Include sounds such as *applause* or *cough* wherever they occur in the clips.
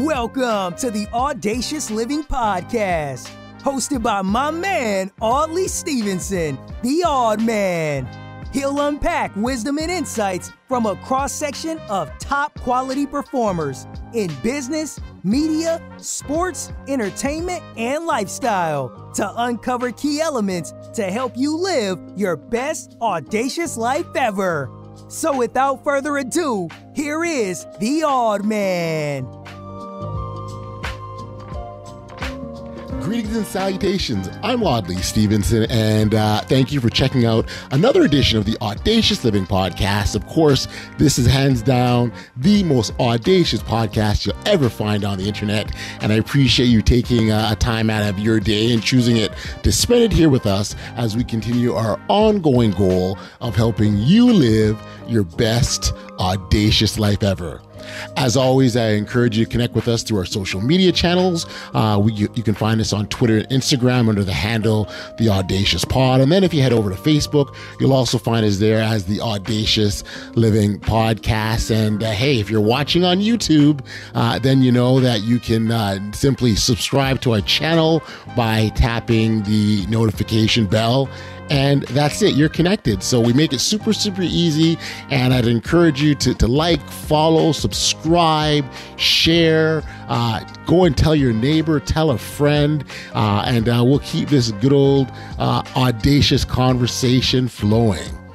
Welcome to the Audacious Living Podcast, hosted by my man, Audley Stevenson, the Odd Man. He'll unpack wisdom and insights from a cross section of top quality performers in business, media, sports, entertainment, and lifestyle to uncover key elements to help you live your best audacious life ever. So, without further ado, here is the Odd Man. Greetings and salutations. I'm Audley Stevenson, and uh, thank you for checking out another edition of the Audacious Living Podcast. Of course, this is hands down the most audacious podcast you'll ever find on the internet, and I appreciate you taking uh, a time out of your day and choosing it to spend it here with us as we continue our ongoing goal of helping you live your best audacious life ever. As always, I encourage you to connect with us through our social media channels. Uh, we, you, you, can find us on Twitter and Instagram under the handle The Audacious Pod. And then if you head over to Facebook, you'll also find us there as The Audacious Living Podcast. And uh, hey, if you're watching on YouTube, uh, then you know that you can uh, simply subscribe to our channel by tapping the notification bell and that's it. You're connected. So we make it super, super easy. And I'd encourage you to, to like, follow, subscribe, share, uh, go and tell your neighbor, tell a friend, uh, and uh, we'll keep this good old uh, audacious conversation flowing.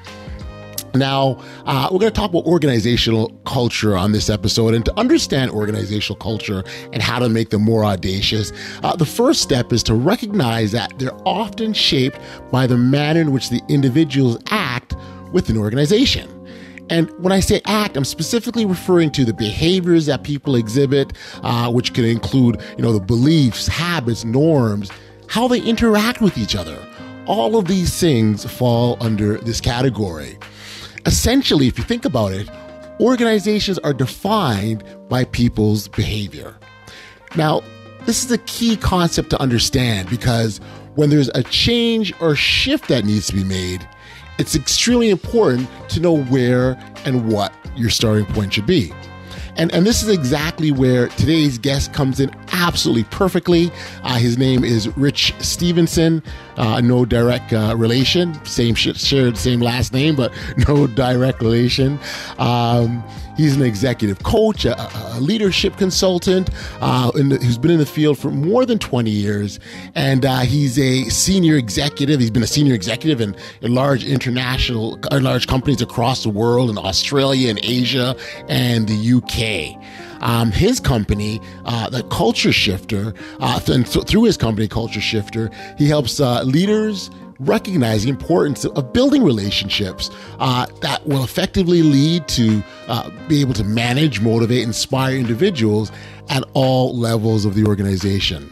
Now, uh, we're going to talk about organizational culture on this episode. And to understand organizational culture and how to make them more audacious, uh, the first step is to recognize that they're often shaped by the manner in which the individuals act within an organization. And when I say act, I'm specifically referring to the behaviors that people exhibit, uh, which can include, you know, the beliefs, habits, norms, how they interact with each other. All of these things fall under this category. Essentially, if you think about it, organizations are defined by people's behavior. Now, this is a key concept to understand because when there's a change or shift that needs to be made, it's extremely important to know where and what your starting point should be. And, and this is exactly where today's guest comes in absolutely perfectly. Uh, his name is Rich Stephenson. Uh, no direct uh, relation, same shared same last name, but *laughs* no direct relation. Um, He's an executive coach, a, a leadership consultant uh, the, who's been in the field for more than 20 years. And uh, he's a senior executive. He's been a senior executive in, in large international, uh, large companies across the world in Australia and Asia and the UK. Um, his company, uh, the Culture Shifter, uh, th- through his company, Culture Shifter, he helps uh, leaders recognize the importance of building relationships uh, that will effectively lead to uh, be able to manage, motivate, inspire individuals at all levels of the organization.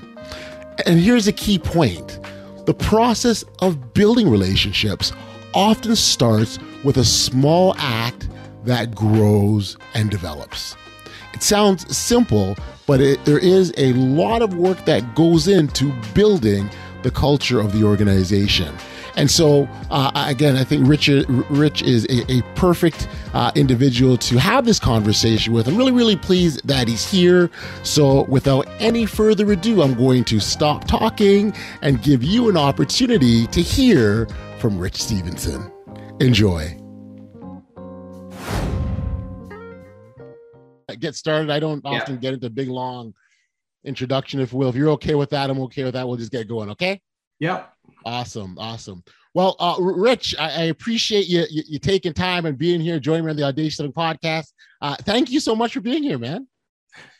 And here's a key point the process of building relationships often starts with a small act that grows and develops. It sounds simple, but it, there is a lot of work that goes into building the culture of the organization. And so, uh, again, I think Rich, Rich is a, a perfect uh, individual to have this conversation with. I'm really, really pleased that he's here. So, without any further ado, I'm going to stop talking and give you an opportunity to hear from Rich Stephenson. Enjoy. Get started. I don't often get into big, long introduction, if will. If you're okay with that, I'm okay with that. We'll just get going. Okay. Yep. Awesome. Awesome. Well, uh, Rich, I, I appreciate you, you, you taking time and being here, joining me on the Audacious podcast. Uh, thank you so much for being here, man.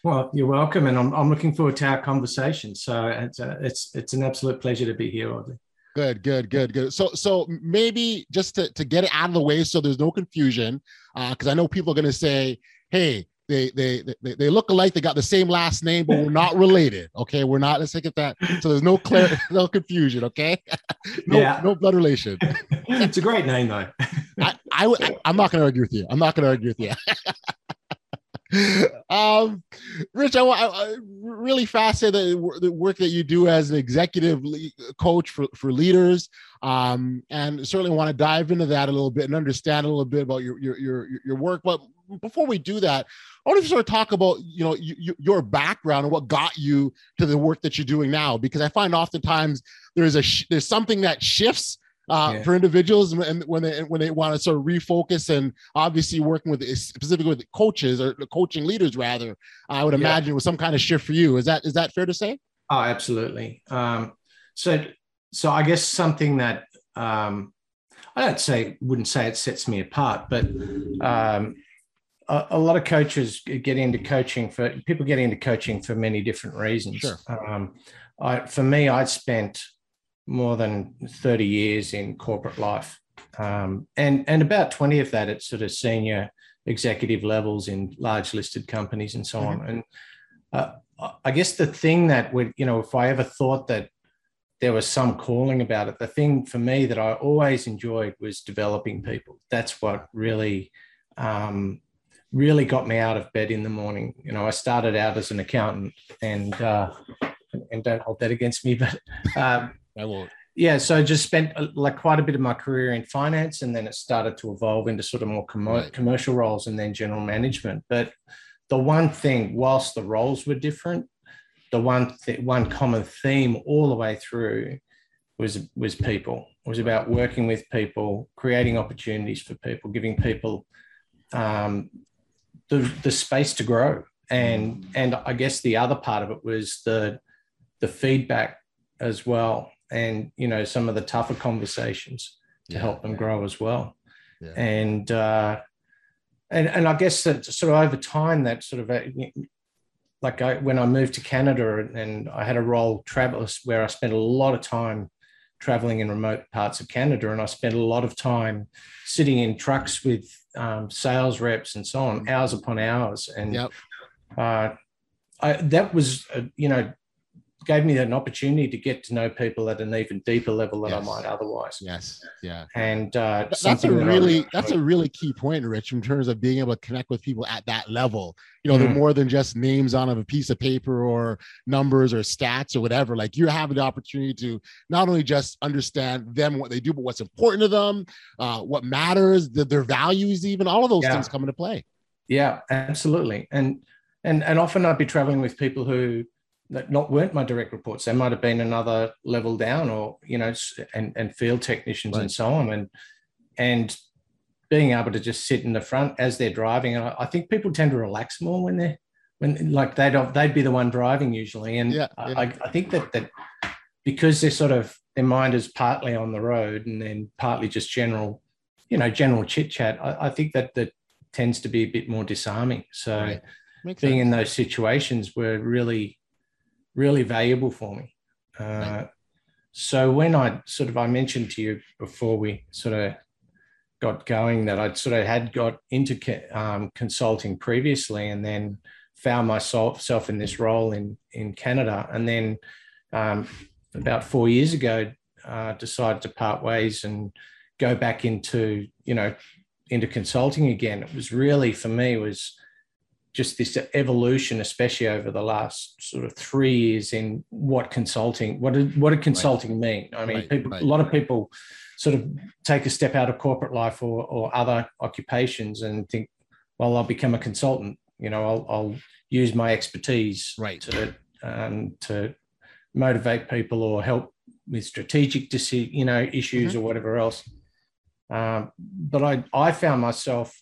Well, you're welcome, and I'm, I'm looking forward to our conversation. So it's uh, it's it's an absolute pleasure to be here, Audley. Good, good, good, good. So, so maybe just to, to get it out of the way, so there's no confusion, Uh, because uh, I know people are going to say, "Hey, they, they they they look alike. They got the same last name, but we're not related. Okay, we're not. Let's take it that. So there's no clear, *laughs* no confusion. Okay, *laughs* no, yeah. no blood relation. *laughs* it's a great name though. I, I I'm not going to argue with you. I'm not going to argue with you. um, Rich, I, I, really fascinated the work that you do as an executive coach for, for leaders, um, and certainly want to dive into that a little bit and understand a little bit about your your your, your work. But before we do that, I want to sort of talk about you know you, your background and what got you to the work that you're doing now, because I find oftentimes there's a sh- there's something that shifts uh, yeah. for individuals and when they when they want to sort of refocus and obviously working with specifically with coaches or coaching leaders rather i would imagine yeah. it was some kind of shift for you is that is that fair to say oh absolutely um, so so i guess something that um, i don't say wouldn't say it sets me apart but um, a, a, lot of coaches get into coaching for people get into coaching for many different reasons sure. Um, I, for me i spent more than 30 years in corporate life. Um, and, and about 20 of that at sort of senior executive levels in large listed companies and so mm-hmm. on. And uh, I guess the thing that would, you know, if I ever thought that there was some calling about it, the thing for me that I always enjoyed was developing people. That's what really, um, really got me out of bed in the morning. You know, I started out as an accountant and, uh, and don't hold that against me, *laughs* but um. Yeah, so I just spent uh, like quite a bit of my career in finance, and then it started to evolve into sort of more com- right. commercial roles and then general management. But the one thing, whilst the roles were different, the one th- one common theme all the way through was was people. It was about working with people, creating opportunities for people, giving people um, the the space to grow. And and I guess the other part of it was the the feedback as well and you know some of the tougher conversations to yeah, help them yeah. grow as well yeah. and uh and and i guess that sort of over time that sort of uh, like I, when i moved to canada and i had a role travel where i spent a lot of time traveling in remote parts of canada and i spent a lot of time sitting in trucks with um, sales reps and so on mm. hours upon hours and yep. uh, I, that was uh, you know gave me an opportunity to get to know people at an even deeper level than yes. I might otherwise. Yes, yeah. And uh, that's a really that's a really key point, Rich, in terms of being able to connect with people at that level. You know, mm. they're more than just names on a piece of paper or numbers or stats or whatever. Like you have the opportunity to not only just understand them, what they do, but what's important to them, uh, what matters, the, their values, even all of those yeah. things come into play. Yeah, absolutely. And and and often I'd be traveling with people who that not weren't my direct reports. They might have been another level down, or you know, and and field technicians right. and so on, and and being able to just sit in the front as they're driving. And I, I think people tend to relax more when they're when like they'd they'd be the one driving usually, and yeah, yeah. I, I think that that because they're sort of their mind is partly on the road and then partly just general, you know, general chit chat. I, I think that that tends to be a bit more disarming. So. Right. being sense. in those situations were really really valuable for me. Uh, so when I sort of I mentioned to you before we sort of got going that I'd sort of had got into um, consulting previously and then found myself in this role in in Canada and then um, about four years ago uh, decided to part ways and go back into you know into consulting again. It was really for me was just this evolution, especially over the last sort of three years in what consulting, what did, what did consulting right. mean? I mean, right, people, right. a lot of people sort of take a step out of corporate life or, or other occupations and think, well, I'll become a consultant. You know, I'll, I'll use my expertise right. to, um, to motivate people or help with strategic, you know, issues mm-hmm. or whatever else. Um, but I, I found myself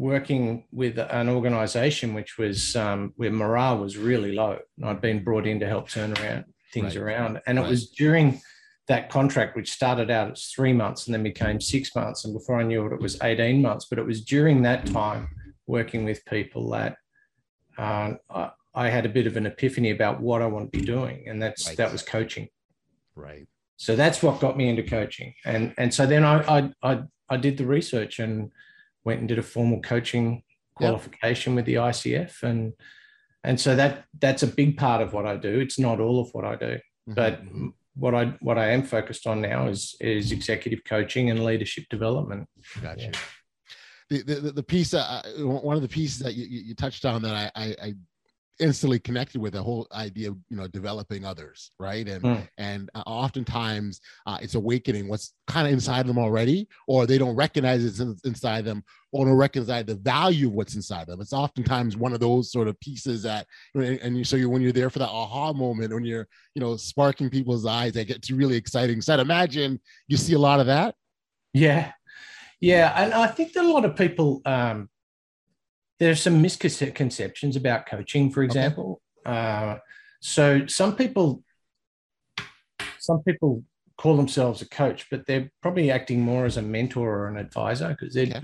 working with an organization which was um, where morale was really low. And I'd been brought in to help turn around things right. around. And right. it was during that contract, which started out as three months and then became six months. And before I knew it, it was 18 months. But it was during that time working with people that uh, I, I, had a bit of an epiphany about what I want to be doing. And that's right. that was coaching. Right. So that's what got me into coaching. And and so then I I I, I did the research and went and did a formal coaching qualification yep. with the ICF, and and so that that's a big part of what I do. It's not all of what I do, mm-hmm. but what I what I am focused on now is is executive coaching and leadership development. Gotcha. Yeah. the, the, the piece, uh, one of the pieces that you, you touched on that I, I, I instantly connected with the whole idea of you know developing others right? And mm. and uh, oftentimes uh, it's awakening what's kind of inside them already or they don't recognize it's in, inside them or don't recognize the value of what's inside them it's oftentimes one of those sort of pieces that and, and you, so you when you're there for that aha moment when you're you know sparking people's eyes that gets really exciting. So I'd imagine you see a lot of that? Yeah. Yeah and i think that a lot of people um there are some misconceptions about coaching, for example. Okay. Uh, so some people, some people call themselves a coach, but they're probably acting more as a mentor or an advisor because they okay.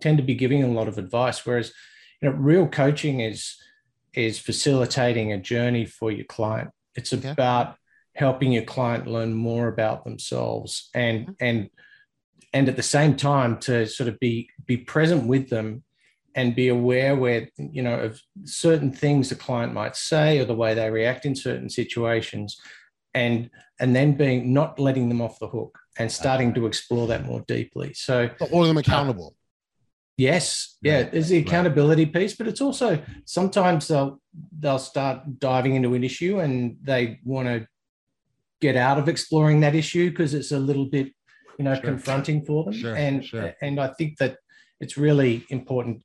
tend to be giving a lot of advice. Whereas, you know, real coaching is is facilitating a journey for your client. It's okay. about helping your client learn more about themselves and mm-hmm. and and at the same time to sort of be be present with them and be aware where you know of certain things the client might say or the way they react in certain situations and and then being not letting them off the hook and starting to explore that more deeply so holding them accountable uh, yes yeah right. there's the accountability right. piece but it's also sometimes they'll they'll start diving into an issue and they want to get out of exploring that issue because it's a little bit you know sure. confronting for them sure. and sure. and i think that it's really important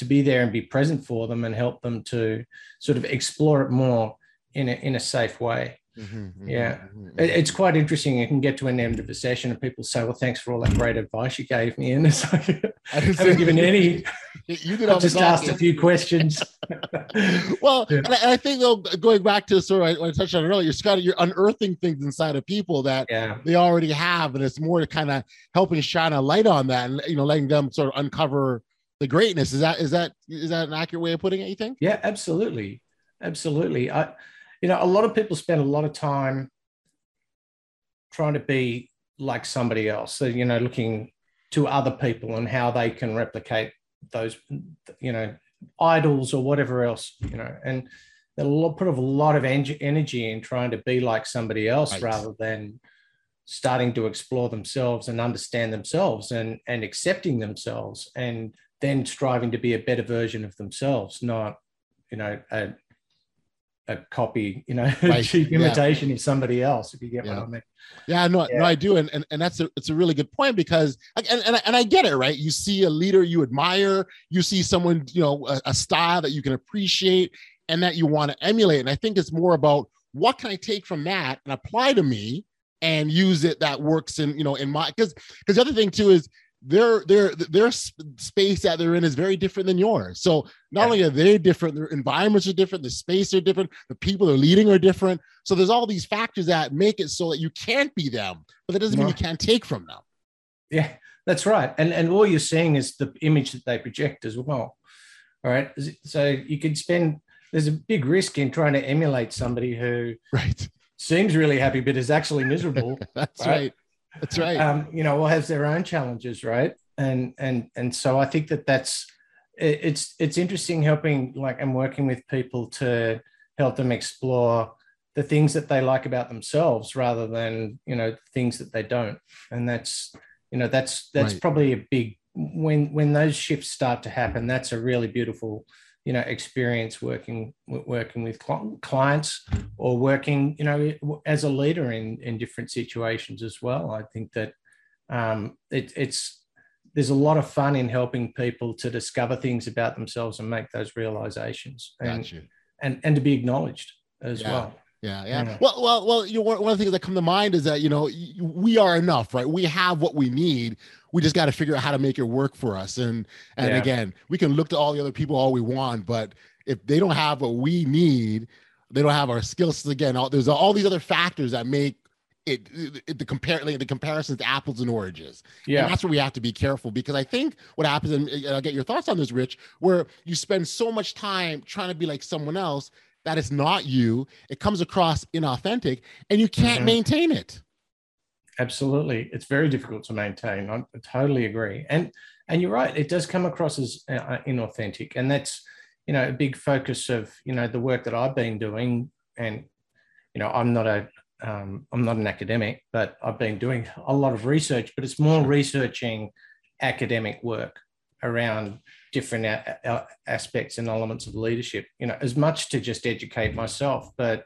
to be there and be present for them and help them to sort of explore it more in a, in a safe way. Mm-hmm, mm-hmm yeah, mm-hmm, mm-hmm. it's quite interesting. You can get to an end of a session and people say, "Well, thanks for all that great advice you gave me." And it's like *laughs* I haven't given any. *laughs* You did just asked a few questions. *laughs* well, yeah. and I, think though, going back to sort of what I touched on earlier, Scott, you're unearthing things inside of people that yeah. they already have, and it's more to kind of helping shine a light on that, and you know, letting them sort of uncover the greatness. Is that is that is that an accurate way of putting it? You think? Yeah, absolutely, absolutely. I, you know, a lot of people spend a lot of time trying to be like somebody else. So you know, looking to other people and how they can replicate those, you know, idols or whatever else, you know, and they'll put a lot of energy in trying to be like somebody else right. rather than starting to explore themselves and understand themselves and and accepting themselves and then striving to be a better version of themselves, not, you know, a, a copy, you know, *laughs* right. cheap imitation yeah. of somebody else, if you get yeah. what I mean. Yeah, no, yeah. no, I do. And, and, and that's a, it's a really good point because, and, and, and I get it, right? You see a leader you admire, you see someone, you know, a, a style that you can appreciate and that you want to emulate. And I think it's more about what can I take from that and apply to me and use it that works in, you know, in my, because, because the other thing too is their their their space that they're in is very different than yours. So not yeah. only are they different, their environments are different, the space are different, the people they're leading are different. So there's all these factors that make it so that you can't be them, but that doesn't no. mean you can't take from them. Yeah, that's right. And and all you're seeing is the image that they project as well. All right. So you could spend there's a big risk in trying to emulate somebody who *laughs* right seems really happy but is actually miserable. *laughs* that's right. right. That's right. Um, you know, will has their own challenges, right? And and and so I think that that's it's it's interesting helping like and working with people to help them explore the things that they like about themselves rather than you know things that they don't and that's you know that's that's right. probably a big when when those shifts start to happen that's a really beautiful you know experience working working with clients or working you know as a leader in in different situations as well. I think that um, it, it's there's a lot of fun in helping people to discover things about themselves and make those realizations. And and, and to be acknowledged as yeah. well yeah, yeah. Well, well, well. You know, one, one of the things that come to mind is that you know we are enough, right? We have what we need. We just got to figure out how to make it work for us. And and yeah. again, we can look to all the other people all we want, but if they don't have what we need, they don't have our skills. Again, all, there's all these other factors that make it, it, the compare like the comparisons to apples and oranges. Yeah, and that's where we have to be careful because I think what happens, and I'll get your thoughts on this, Rich, where you spend so much time trying to be like someone else that is not you. It comes across inauthentic and you can't mm-hmm. maintain it. Absolutely. It's very difficult to maintain. I totally agree. And and you're right, it does come across as uh, inauthentic. And that's, you know, a big focus of, you know, the work that I've been doing. And, you know, I'm not a um, I'm not an academic, but I've been doing a lot of research, but it's more researching academic work around different a- aspects and elements of leadership. You know, as much to just educate myself, but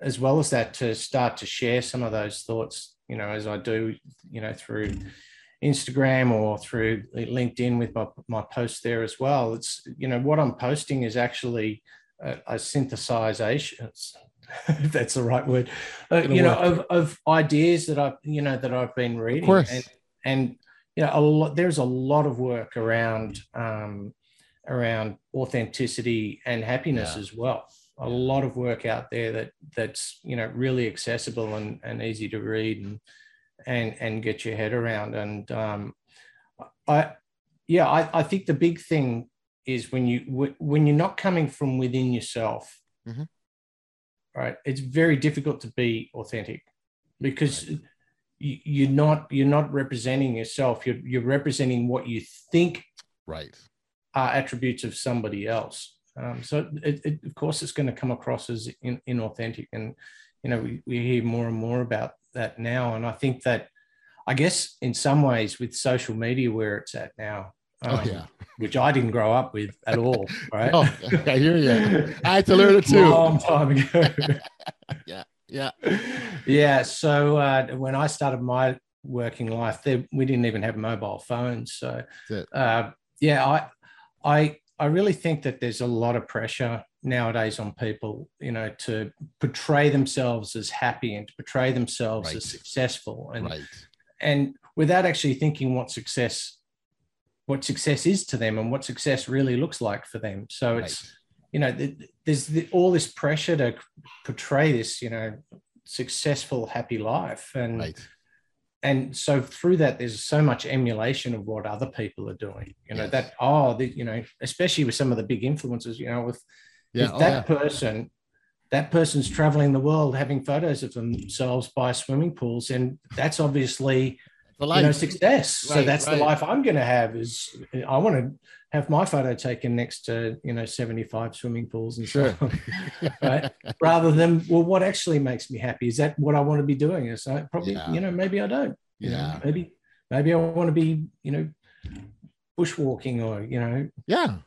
as well as that, to start to share some of those thoughts. You know, as I do, you know, through Instagram or through LinkedIn with my, my posts there as well. It's, you know, what I'm posting is actually a, a synthesization, if *laughs* that's the right word, uh, you know, of, of ideas that I've, you know, that I've been reading. Of course. And, and you know, a lot, there's a lot of work around, um, around authenticity and happiness Yeah. as well. A lot of work out there that that's you know really accessible and, and easy to read and and and get your head around. And um, I yeah, I, I think the big thing is when you when you're not coming from within yourself, Mhm. right? It's very difficult to be authentic because you, you're not you're not representing yourself. You're you're representing what you think Right. are attributes of somebody else. Um, so it, it, of course it's going to come across as in, inauthentic, and you know we, we hear more and more about that now. And I think that I guess in some ways with social media where it's at now, um, oh yeah. which I didn't grow up with at *laughs* all, right? Oh, I hear you. I had to learn it *laughs* too. Long time ago. *laughs* Yeah. Yeah. yeah. So uh, when I started my working life, there, we didn't even have mobile phones. So uh, yeah, I, I, I really think that there's a lot of pressure nowadays on people, you know, to portray themselves as happy and to portray themselves Right. as successful, and Right. and without actually thinking what success, what success is to them and what success really looks like for them. So it's Right. You know, th- there's the, all this pressure to portray this, you know, successful, happy life, and Right. and so through that, there's so much emulation of what other people are doing. You know Yes. that oh, the, you know, especially with some of the big influencers, you know, with, Yeah. Oh, that yeah. person. That person's traveling the world having photos of themselves by swimming pools, and that's obviously The you know success. so that's right. the life I'm going to have. Is I want to have my photo taken next to you know 75 swimming pools and Sure. so on, *laughs* right? Rather than well, what actually makes me happy? Is that what I want to be doing? Is I probably Yeah. you know maybe I don't. Yeah. maybe maybe I want to be you know bushwalking or you know Yeah.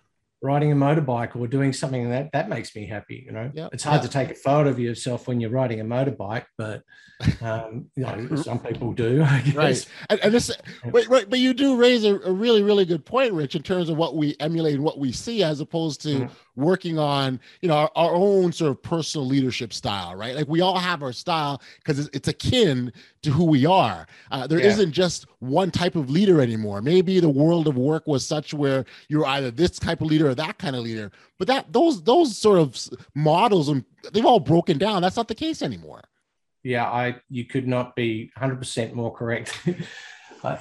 Riding a motorbike or doing something that that makes me happy you know Yeah, it's hard yeah. to take a photo of yourself when you're riding a motorbike but um *laughs* you know some people do. *laughs* Right. And, and this, wait, right, but you do raise a, a really, really good point, Rich, in terms of what we emulate and what we see, as opposed to Mhm. Working on, you know, our, our own sort of personal leadership style, right? Like we all have our style because it's, it's akin to who we are. Uh, there Yeah. not just one type of leader anymore. Maybe the world of work was such where you're either this type of leader or that kind of leader, but that those those sort of models and they've all broken down. That's not the case anymore. yeah i you could not be 100% more correct *laughs* uh.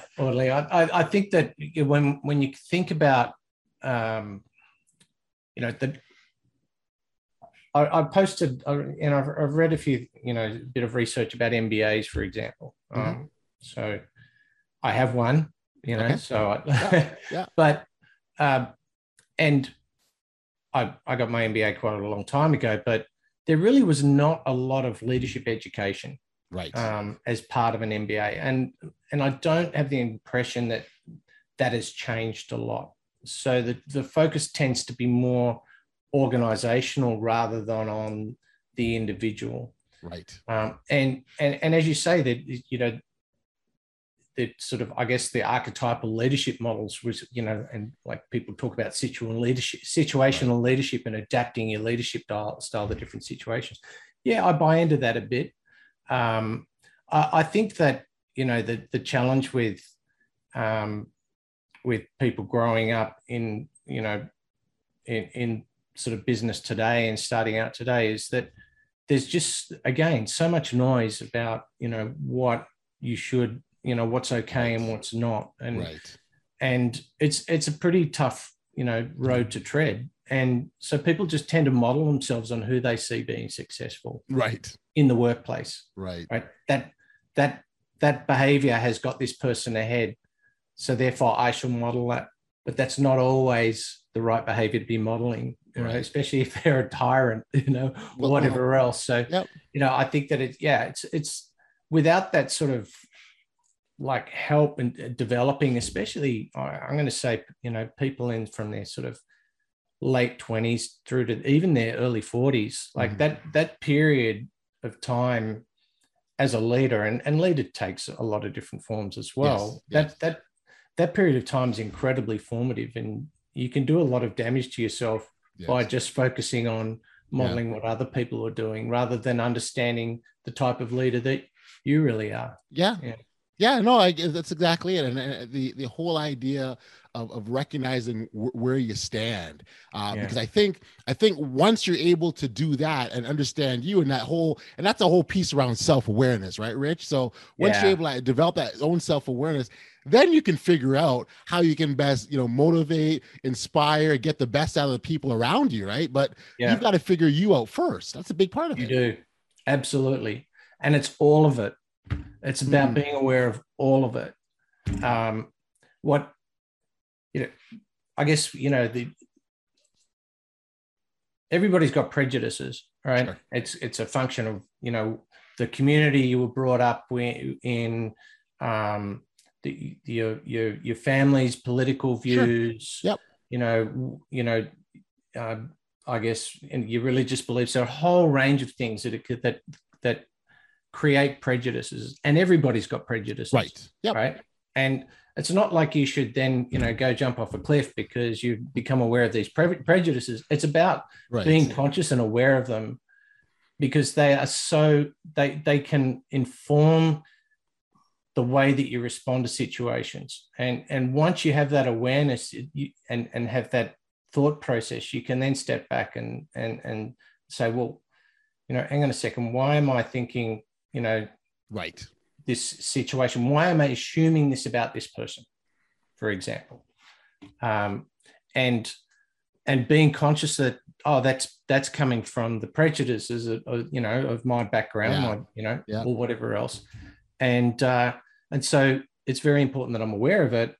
I, I, I think that when when you think about um you know the I, I posted, uh, and I've, I've read a few, you know, a bit of research about MBAs, for example. Mhm. Um, so I have one, you know, Okay. so I, Yeah, *laughs* yeah. but, um, and I, I got my MBA quite a long time ago, but there really was not a lot of leadership education Right. um, as part of an MBA, and and I don't have the impression that that has changed a lot. So the the focus tends to be more organizational rather than on the individual. right. Um, and and and as you say that you know that sort of I guess the archetypal leadership models was you know and like people talk about situational leadership situational leadership and adapting your leadership style, style to different situations. Yeah, I buy into that a bit. Um, I, I think that you know the the challenge with um, with people growing up in you know in, in sort of business today and starting out today is that there's just again so much noise about you know what you should you know what's okay and what's not and Right. and it's it's a pretty tough you know road to tread and so people just tend to model themselves on who they see being successful Right. in the workplace Right. right that that that behavior has got this person ahead so therefore i shall model that but that's not always the right behavior to be modeling you know especially if they're a tyrant *laughs* you know Well, whatever else so Yep. you know i think that it yeah it's it's without that sort of like help in uh, developing, especially I'm going to say, you know, people in from their sort of late 20s through to even their early 40s, like mm-hmm. that that period of time as a leader, and, and leader takes a lot of different forms as well. Yes, that yes. that that period of time is incredibly formative, and you can do a lot of damage to yourself yes. by just focusing on modeling yeah. what other people are doing rather than understanding the type of leader that you really are. Yeah. Yeah. Yeah, no, I, that's exactly it. And, and the the whole idea of, of recognizing w- where you stand, uh, yeah. because I think I think once you're able to do that and understand you and that whole and that's a whole piece around self awareness, right, Rich? So once you're able to develop that own self awareness, then you can figure out how you can best you know motivate inspire get the best out of the people around you right? But yeah. you've got to figure you out first. That's a big part of you it. you do. Absolutely. And it's all of it. It's about mm. being aware of all of it. Um what you know i guess you know the everybody's got prejudices right? Sure. it's it's a function of you know the community you were brought up in um the, your your your family's political views. Sure. Yep. You know, you know, uh, I guess, and your religious beliefs. There are a whole range of things that it, that that create prejudices, and everybody's got prejudices. Right. Yep. Right. And it's not like you should then, you know, go jump off a cliff because you've become aware of these pre- prejudices. It's about right. being conscious and aware of them because they are so they they can inform the way that you respond to situations. And, and once you have that awareness you, and, and have that thought process, you can then step back and, and, and say, well, you know, hang on a second, why am I thinking, you know, right, this situation? Why am I assuming this about this person, for example? Um, and and being conscious that oh that's that's coming from the prejudices of, of you know of my background yeah. my, you know yeah. or whatever else and uh, and so it's very important that I'm aware of it,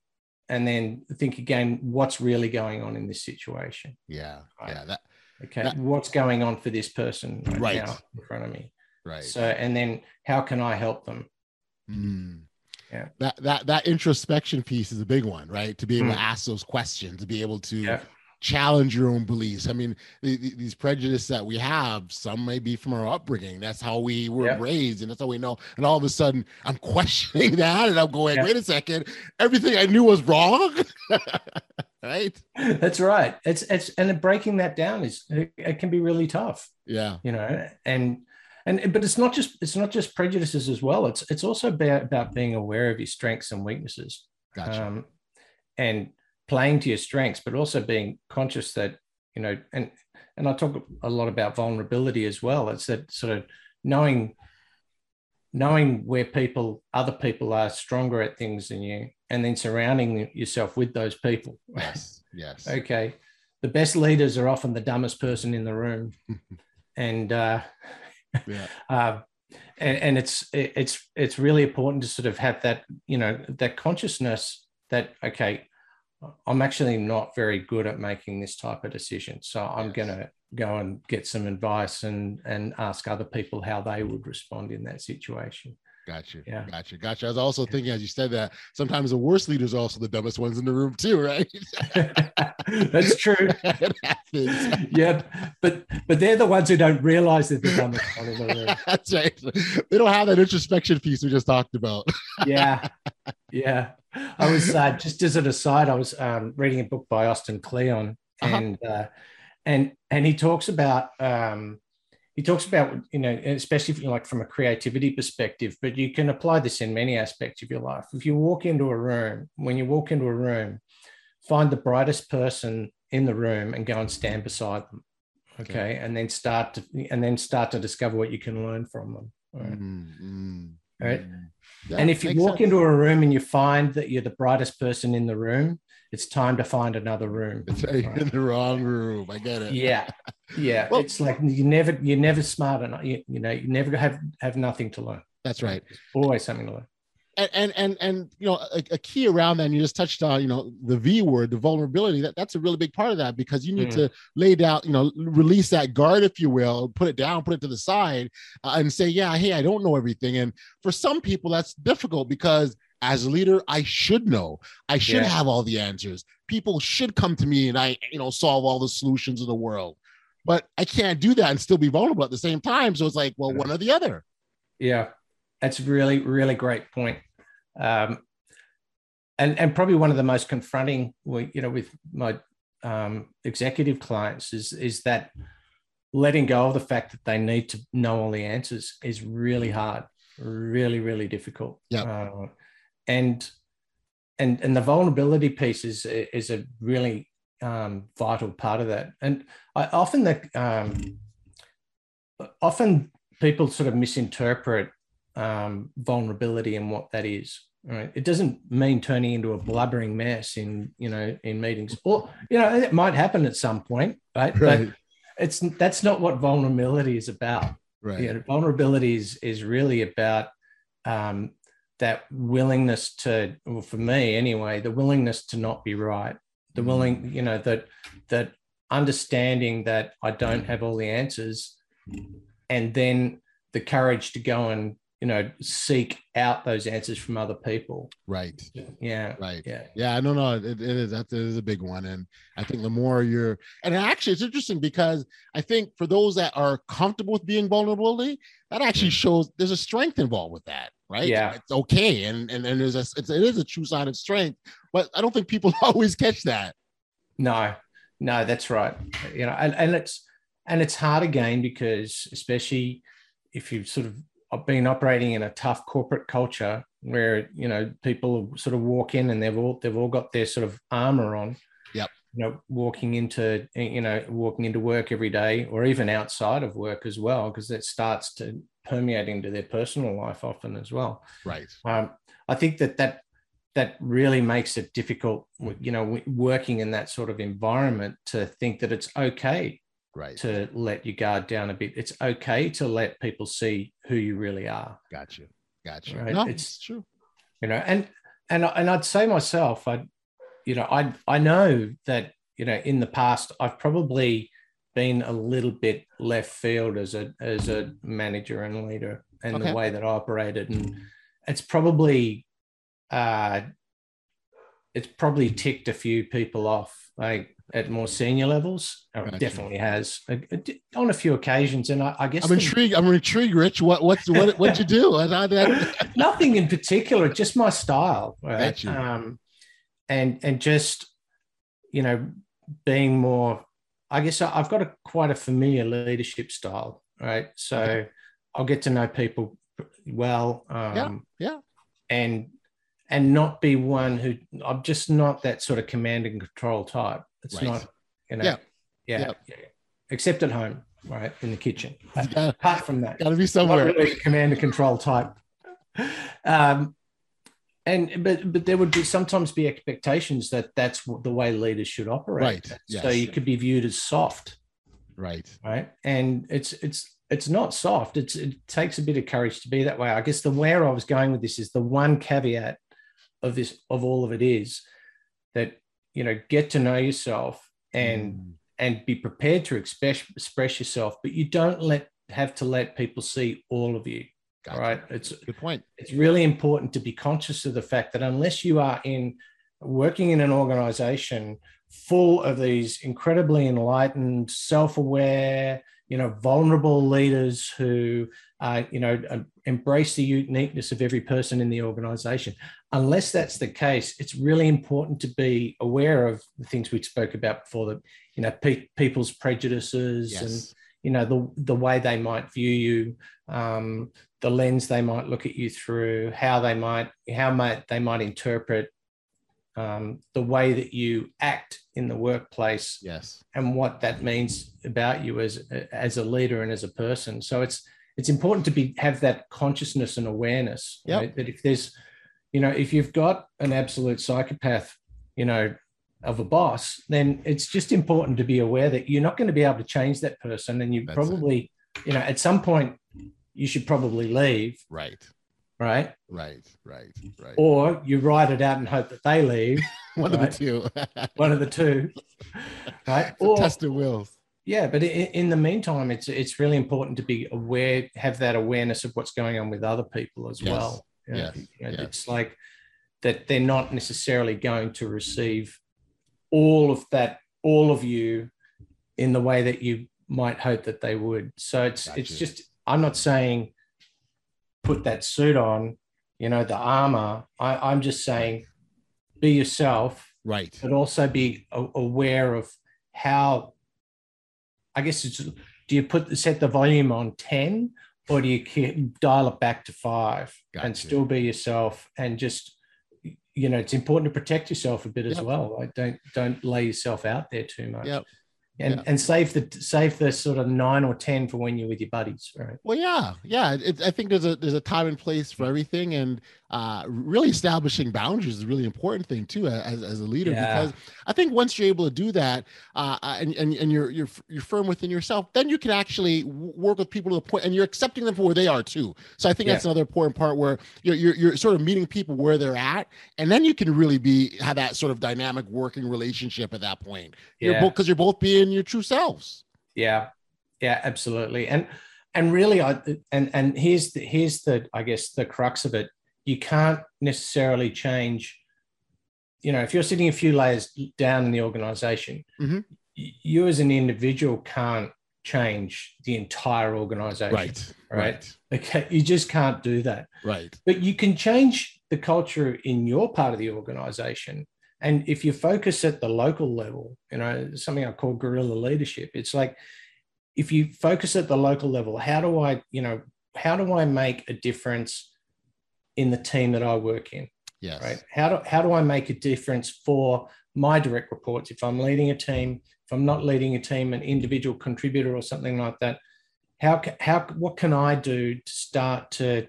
and then think again, what's really going on in this situation? Yeah, right? yeah. That okay. That, what's going on for this person right, right, now in front of me? Right. So, and then how can I help them? Mm. Yeah. That that that introspection piece is a big one, right? To be able mm. to ask those questions, to be able to yeah challenge your own beliefs. I mean, the, the, these prejudices that we have, some may be from our upbringing. That's how we were yep. raised, and that's how we know. And all of a sudden, I'm *laughs* questioning that, and I'm going, yep. "Wait a second! Everything I knew was wrong." *laughs* right? That's right. It's it's and breaking that down is it, it can be really tough. Yeah, you know, and and but it's not just it's not just prejudices as well. It's it's also about, about being aware of your strengths and weaknesses. Gotcha. Um, and playing to your strengths, but also being conscious that, you know, and and I talk a lot about vulnerability as well. It's that sort of knowing knowing where people other people are stronger at things than you and then surrounding yourself with those people yes yes *laughs* okay the best leaders are often the dumbest person in the room *laughs* and uh, yeah. *laughs* uh, and, and, it's it's it's really important to sort of have that you know that consciousness that okay I'm actually not very good at making this type of decision. So I'm going to go and get some advice and and ask other people how they would respond in that situation. Gotcha. Yeah. Gotcha. Gotcha. I was also thinking as you said that sometimes the worst leaders are also the dumbest ones in the room too, right? *laughs* That's true. *laughs* yeah. But but they're the ones who don't realize that they're the dumbest one in the room. *laughs* That's right. They don't have that introspection piece we just talked about. yeah. Yeah. I was *laughs* uh, just as an aside, I was um, reading a book by Austin Kleon, uh-huh. and uh, and and he talks about um, he talks about you know especially you know, like from a creativity perspective, but you can apply this in many aspects of your life. If you walk into a room, when you walk into a room, find the brightest person in the room and go and stand beside them. Okay, okay. and then start to and then start to discover what you can learn from them. Right. Mm-hmm. right? Mm. Yeah, and if you walk sense. into a room and you find that you're the brightest person in the room, it's time to find another room. It's *laughs* right? in the wrong room. I get it. Yeah, yeah. *laughs* well, it's like you never, you're never smart enough. You, you know, you never have have nothing to learn. That's right. There's always something to learn and and and, and you know a, a, key around that and you just touched on you know the v word the vulnerability that that's a really big part of that because you need mm. to lay down you know release that guard if you will put it down put it to the side uh, and say yeah hey i don't know everything and for some people that's difficult because as a leader, I should know. I should Yeah. have all the answers. People should come to me and I, you know, solve all the solutions of the world. But I can't do that and still be vulnerable at the same time. So it's like, well, one or the other. Yeah, that's a really, really great point. Um, and and probably one of the most confronting, you know, with my um, executive clients is is that letting go of the fact that they need to know all the answers is really hard, really, really difficult. Yeah. Uh, and and and the vulnerability piece is is a really um, vital part of that. And I often that um, often people sort of misinterpret um, vulnerability and what that is. Right? It doesn't mean turning into a blubbering mess in you know in meetings, or you know it might happen at some point, right? But it's that's not what vulnerability is about. Right. You know, vulnerability is is really about um, that willingness to, well, for me anyway, the willingness to not be right, the willing, you know, that that understanding that I don't have all the answers, and then the courage to go and you know seek out those answers from other people. Right. Yeah, Right. yeah, Yeah, no, no, it, it is that is a big one, and I think the more you're, and actually, it's interesting because I think for those that are comfortable with being vulnerability, that actually Mm. shows there's a strength involved with that, right? Yeah. it's okay, and and, and there's a it's, it is a true sign of strength, but I don't think people *laughs* always catch that. No, no, that's right. You know, and, and it's and it's hard again because especially if you've sort of been operating in a tough corporate culture where you know people sort of walk in and they've all they've all got their sort of armor on. Yep. You know, walking into you know walking into work every day or even outside of work as well because it starts to permeate into their personal life often as well Right. um, I think that that that really makes it difficult, you know, working in that sort of environment to think that it's okay Right. to let your guard down a bit. It's okay to let people see who you really are, Got you. Got you. Right, No, it's- it's true. you know. And and and I'd say myself, I, you know, I I know that you know in the past I've probably been a little bit left field as a as a manager and leader and Okay. the way that I operated, and it's probably uh, it's probably ticked a few people off, like at more senior levels. Gotcha. Definitely has uh, on a few occasions, and I, I guess I'm the- intrigued. I'm intrigued, Rich. What what's what what'd you do? *laughs* Nothing in particular, just my style, right? Got you. Um, and and just you know being more. I guess I- I've got a quite a familiar leadership style, right? So Okay. I'll get to know people well. Um, yeah. and and not be one who I'm just not that sort of command and control type. It's Right. not, you know, Yeah. yeah, Yeah. yeah, except at home, right, in the kitchen. Gotta, Apart from that, gotta be somewhere. really command and control type. Um, and but but there would be sometimes be expectations that that's the way leaders should operate. Right, So you could be viewed as soft, Right. right? And it's it's it's not soft. It's it takes a bit of courage to be that way. I guess the where I was going with this is the one caveat of this of all of it is that you know get to know yourself and Mm, and be prepared to express express yourself, but you don't let have to let people see all of you. gotcha. Right? It's Good point. it's really important to be conscious of the fact that unless you are in working in an organization full of these incredibly enlightened, self-aware, you know, vulnerable leaders who, uh, you know, uh, embrace the uniqueness of every person in the organization. Unless that's the case, it's really important to be aware of the things we spoke about before. That you know, pe- people's prejudices and you know the the way they might view you um, the lens they might look at you through how they might how might they might interpret um, the way that you act in the workplace Yes. and what that means about you as as a leader and as a person so it's it's important to be have that consciousness and awareness Yep. right? that if there's you know if you've got an absolute psychopath you know of a boss then it's just important to be aware that you're not going to be able to change that person and you That's it. probably you know at some point you should probably leave Right. Right Right. Right. Right. or you write it out and hope that they leave *laughs* One right. of the two. *laughs* one of the two right It's a test of wills. Yeah, but in, in the meantime, it's it's really important to be aware, have that awareness of what's going on with other people as Yes, well. You know, yes, you know, yes. It's like, that they're not necessarily going to receive all of that, all of you in the way that you might hope that they would. So it's gotcha. it's just I'm not saying put that suit on, you know, the armor. I, I'm just saying be yourself, right? But also be aware of how. I guess it's do you put set the volume on ten or do you dial it back to five gotcha. and still be yourself and just you know it's important to protect yourself a bit yep. as well like don't don't lay yourself out there too much yep and yeah. and save the save the sort of nine or ten for when you're with your buddies right well yeah yeah it, i think there's a there's a time and place for everything and uh, really establishing boundaries is a really important thing too as, as a leader yeah. because I think once you're able to do that uh, uh, and, and, and you're, you're you're firm within yourself, then you can actually work with people to the point and you're accepting them for where they are too. So I think yeah. that's another important part where you're, you're, you're sort of meeting people where they're at, and then you can really be have that sort of dynamic working relationship at that point. Yeah. You're both because you're both being your true selves. Yeah, yeah, absolutely, and and really, I and and here's the here's the I guess the crux of it. You can't necessarily change you know if you're sitting a few layers down in the organization mm-hmm. you as an individual can't change the entire organization right? right. Okay you just can't do that. Right. But you can change the culture in your part of the organization and if you focus at the local level you know something i call guerrilla leadership it's like if you focus at the local level how do i you know how do i make a difference in the team that I work in. Yes. Right. How do how do I make a difference for my direct reports? If I'm leading a team, if I'm not leading a team, an individual contributor or something like that, how how what can I do to start to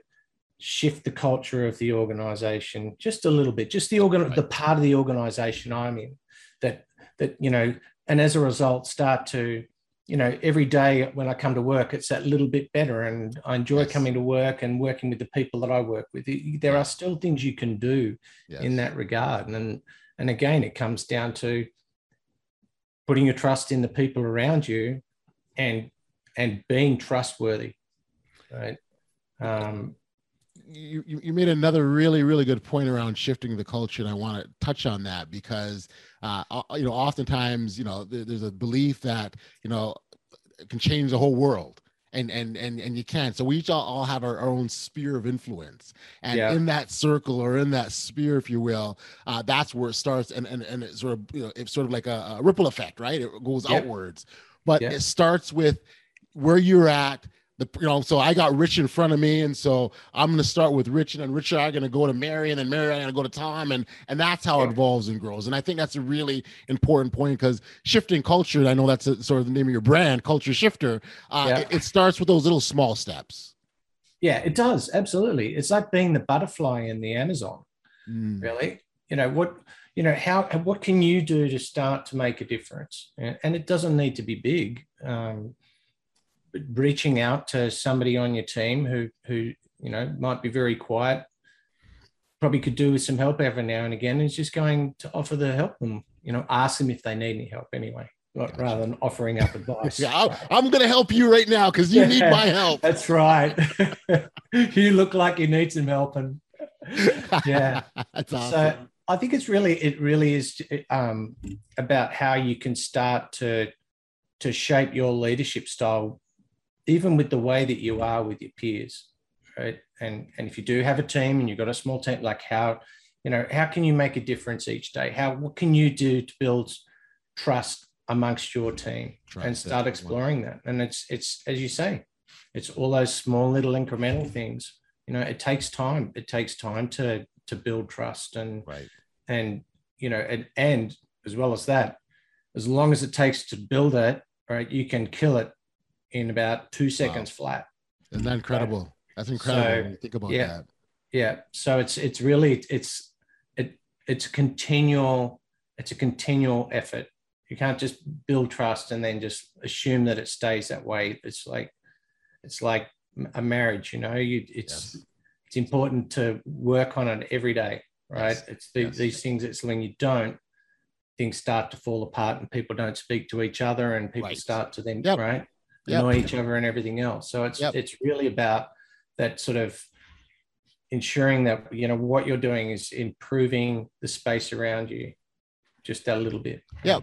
shift the culture of the organization just a little bit, just the organ right. the part of the organization I'm in that that you know, and as a result, start to you know, every day when I come to work, it's that little bit better. And I enjoy yes. coming to work and working with the people that I work with. There are still things you can do yes. in that regard. And, and again, it comes down to putting your trust in the people around you and, and being trustworthy. Right. Um, you, you made another really really good point around shifting the culture and i want to touch on that because uh, you know oftentimes you know there's a belief that you know can change the whole world and and and and you can. So we each all, have our, own sphere of influence. And yeah. in that circle or in that sphere if you will uh, that's where it starts and and, and it sort of you know it's sort of like a, a ripple effect right? It goes outwards. But it starts with where you're at the you know, so I got Rich in front of me, and so I'm going to start with Rich, and then Rich and I are going to go to Mary, and then Mary and I are going to go to Tom, and and that's how it evolves and grows. And I think that's a really important point because shifting culture, I know that's a, sort of the name of your brand, Culture Shifter. Uh, yeah. it, it starts with those little small steps. Yeah, it does absolutely. It's like being the butterfly in the Amazon. Mm. Really, you know what you know how what can you do to start to make a difference and it doesn't need to be big um, reaching out to somebody on your team who who you know might be very quiet probably could do with some help every now and again is just going to offer the help them you know ask them if they need any help anyway gotcha. rather than offering up advice yeah *laughs* I'm, I'm going to help you right now because you need my *laughs* help that's right *laughs* you look like you need some help and yeah that's awesome. so i think it's really it really is um, about how you can start to to shape your leadership style even with the way that you are with your peers, right? And and if you do have a team and you've got a small team, like how, you know, how can you make a difference each day? How what can you do to build trust amongst your team trust and start exploring that? And it's it's as you say, it's all those small little incremental things. You know, it takes time. It takes time to to build trust and right. and you know and and as well as that, as long as it takes to build it, right, you can kill it in about two seconds wow. flat. Isn't that incredible? Right? That's incredible. So, think about yeah, that. Yeah. So it's it's really it's it it's a continual it's a continual effort. You can't just build trust and then just assume that it stays that way. It's like it's like a marriage. You know, you it's yes. it's important to work on it every day. Right. Yes. It's the, yes. these things. It's when you don't, things start to fall apart and people don't speak to each other and people right. start to then yep. right annoy yep. each other and everything else. So it's yep. it's really about that sort of ensuring that you know what you're doing is improving the space around you just a little bit. Yeah.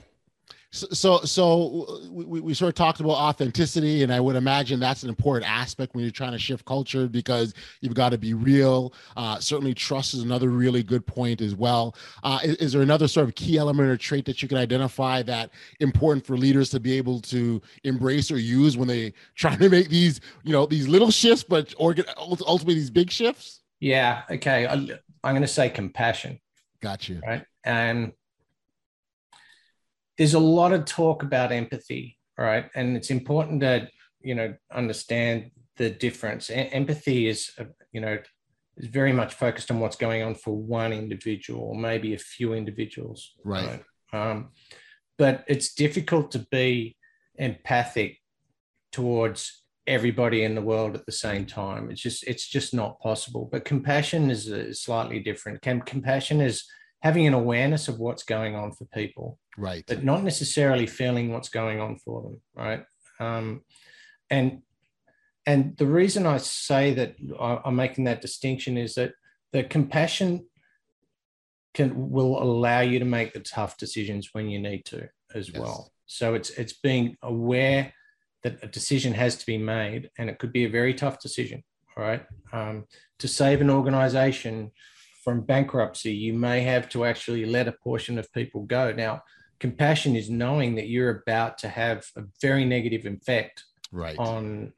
So, so, so we, we sort of talked about authenticity, and I would imagine that's an important aspect when you're trying to shift culture because you've got to be real. Uh, certainly, trust is another really good point as well. Uh, is, is, there another sort of key element or trait that you can identify that important for leaders to be able to embrace or use when they try to make these, you know, these little shifts, but or ultimately these big shifts? Yeah. Okay. I, I'm going to say compassion. Got you. Right. And there's a lot of talk about empathy, right? And it's important to, you know, understand the difference. E- empathy is, uh, you know, is very much focused on what's going on for one individual or maybe a few individuals. Right. right? Um, but it's difficult to be empathic towards everybody in the world at the same time. It's just it's just not possible. But compassion is, is slightly different. compassion is having an awareness of what's going on for people right. but not necessarily feeling what's going on for them right? Um, and and the reason i say that i'm making that distinction is that the compassion can will allow you to make the tough decisions when you need to as yes. well. So it's it's being aware that a decision has to be made and it could be a very tough decision right? Um, to save an organization from bankruptcy, you may have to actually let a portion of people go. Now, compassion is knowing that you're about to have a very negative effect right. on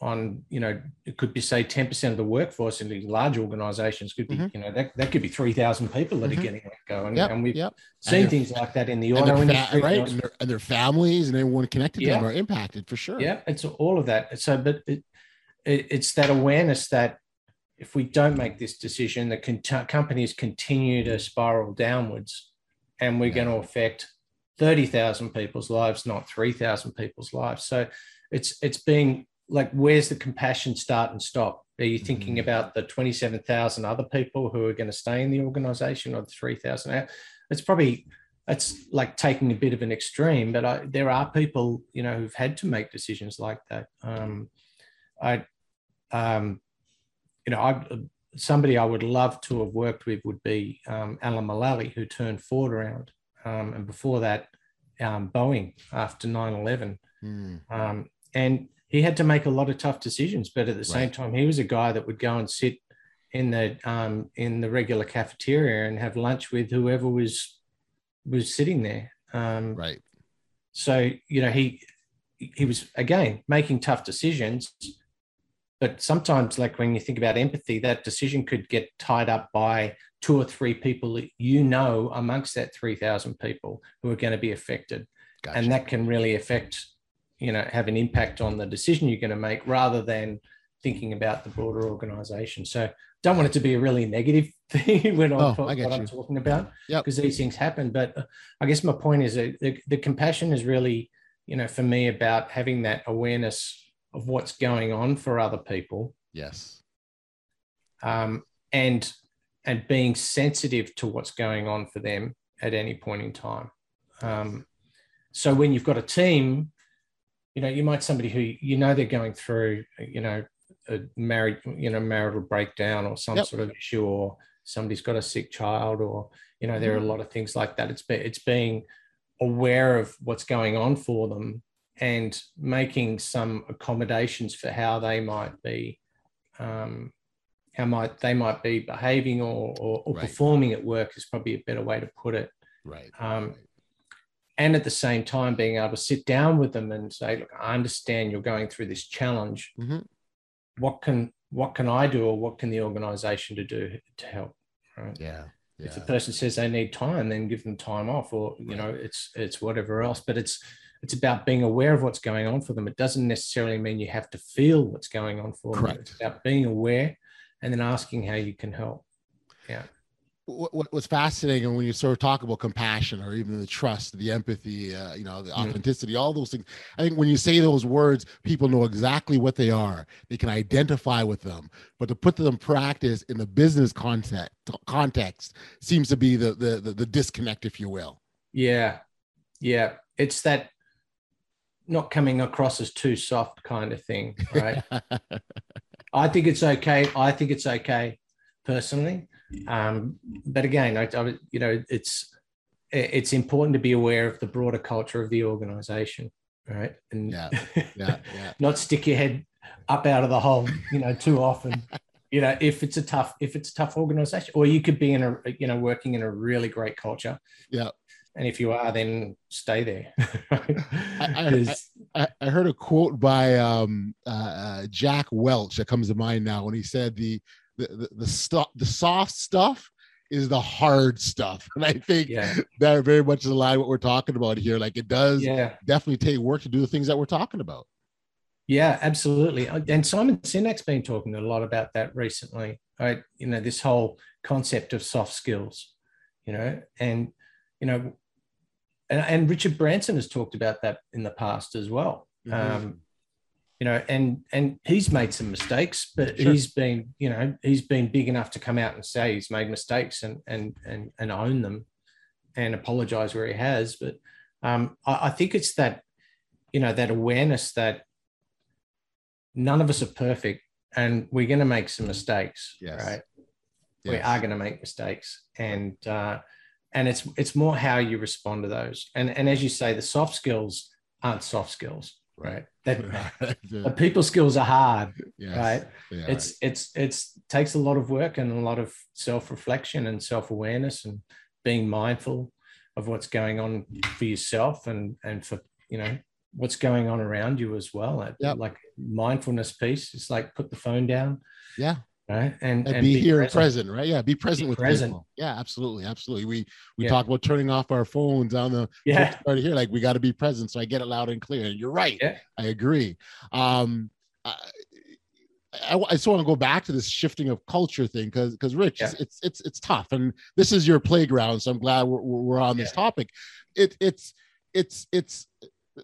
on you know it could be say 10% of the workforce in these large organizations could be mm-hmm. you know that, that could be 3000 people that mm-hmm. are getting let go and, yep. and we've yep. seen and things like that in the auto industry right and their, and their, families and everyone connected to them are impacted for sure yeah it's all of that so but it, it, it's that awareness that if we don't make this decision, the companies continue to spiral downwards, and we're yeah. going to affect thirty thousand people's lives, not three thousand people's lives. So it's it's being like, where's the compassion start and stop? Are you thinking mm-hmm. about the twenty-seven thousand other people who are going to stay in the organisation, or the three thousand? It's probably it's like taking a bit of an extreme, but I, there are people, you know, who've had to make decisions like that. Um, I, um, you know, I, somebody I would love to have worked with would be um, Alan Mulally, who turned Ford around. Um, and before that, um, Boeing after 9 11. Mm. and he had to make a lot of tough decisions, but at the same time, he was a guy that would go and sit in the um, in the regular cafeteria and have lunch with whoever was was sitting there. Um, right. So you know he he was again making tough decisions, but sometimes like when you think about empathy that decision could get tied up by two or three people that you know amongst that 3000 people who are going to be affected gotcha. and that can really affect you know have an impact on the decision you're going to make rather than thinking about the broader organization so don't want it to be a really negative *laughs* thing when oh, talk, what i'm talking about because yep. these things happen but uh, i guess my point is that the, the compassion is really you know for me about having that awareness of what's going on for other people. Yes. Um, and and being sensitive to what's going on for them at any point in time. Um, so when you've got a team, you know, you might somebody who you know they're going through, you know, a married, you know, marital breakdown or some yep. sort of issue, or somebody's got a sick child, or you know, there are a mm-hmm. lot of things like that. It's be, it's being aware of what's going on for them and making some accommodations for how they might be um, how might they might be behaving or, or, or right. performing at work is probably a better way to put it right. Um, and at the same time being able to sit down with them and say look i understand you're going through this challenge mm-hmm. what can what can i do or what can the organization to do to help right yeah yeah. if the person says they need time then give them time off or you right. know it's it's whatever else but it's it's about being aware of what's going on for them. It doesn't necessarily mean you have to feel what's going on for Correct. them. It's about being aware and then asking how you can help. Yeah. What, what's fascinating and when you sort of talk about compassion or even the trust, the empathy, uh, you know, the mm. authenticity, mm. all those things. I think when you say those words, people know exactly what they are. They can identify with them, but to put them in practice in the business context context seems to be the, the the, the disconnect, if you will. Yeah, yeah. It's that not coming across as too soft kind of thing, right? *laughs* I think it's okay. I think it's okay. personally. Um, but again, I, I, you know, it's it's important to be aware of the broader culture of the organization, right? And yeah, *laughs* yeah, yeah. not stick your head up out of the hole, you know, too often. you know, if it's a tough, if it's a tough organization, or you could be in a, you know, working in a really great culture. Yeah. And if you are, then stay there. *laughs* I, I, I, heard a quote by um, uh, uh, Jack Welch that comes to mind now when he said the the the, the stuff the soft stuff is the hard stuff. *laughs* And I think yeah. that very much is aligned what we're talking about here. Like it does yeah. definitely take work to do the things that we're talking about. Yeah, absolutely. Uh, and Simon Sinek's been talking a lot about that recently. Right? You know, this whole concept of soft skills, you know, and you know, and, and Richard Branson has talked about that in the past as well. Mm-hmm. Um, you know, and and he's made some mistakes, but sure. he's been, you know, he's been big enough to come out and say he's made mistakes and and and and own them, and apologize where he has. But um, I, I think it's that, you know, that awareness that none of us are perfect, and we're going to make some mistakes, yes. right? Yes. We are going to make mistakes, and uh, and it's it's more how you respond to those. And and as you say, the soft skills aren't soft skills right? That *laughs* the people skills are hard, yes, right? It's it's it's takes a lot of work and a lot of self reflection and self awareness and being mindful of what's going on for yourself and and for you know what's going on around you as well. Yep. Like mindfulness piece, it's like put the phone down. Yeah right and, and, and be, be, here present. present right yeah be present be with present people. yeah absolutely absolutely we we yeah. talk about turning off our phones on the yeah right here like we got to be present so i get it loud and clear and you're right yeah. i agree um I, I, I just want to go back to this shifting of culture thing because because Rich, yeah. it's, it's it's tough, and this is your playground. So I'm glad we're, we're on this topic. It it's it's it's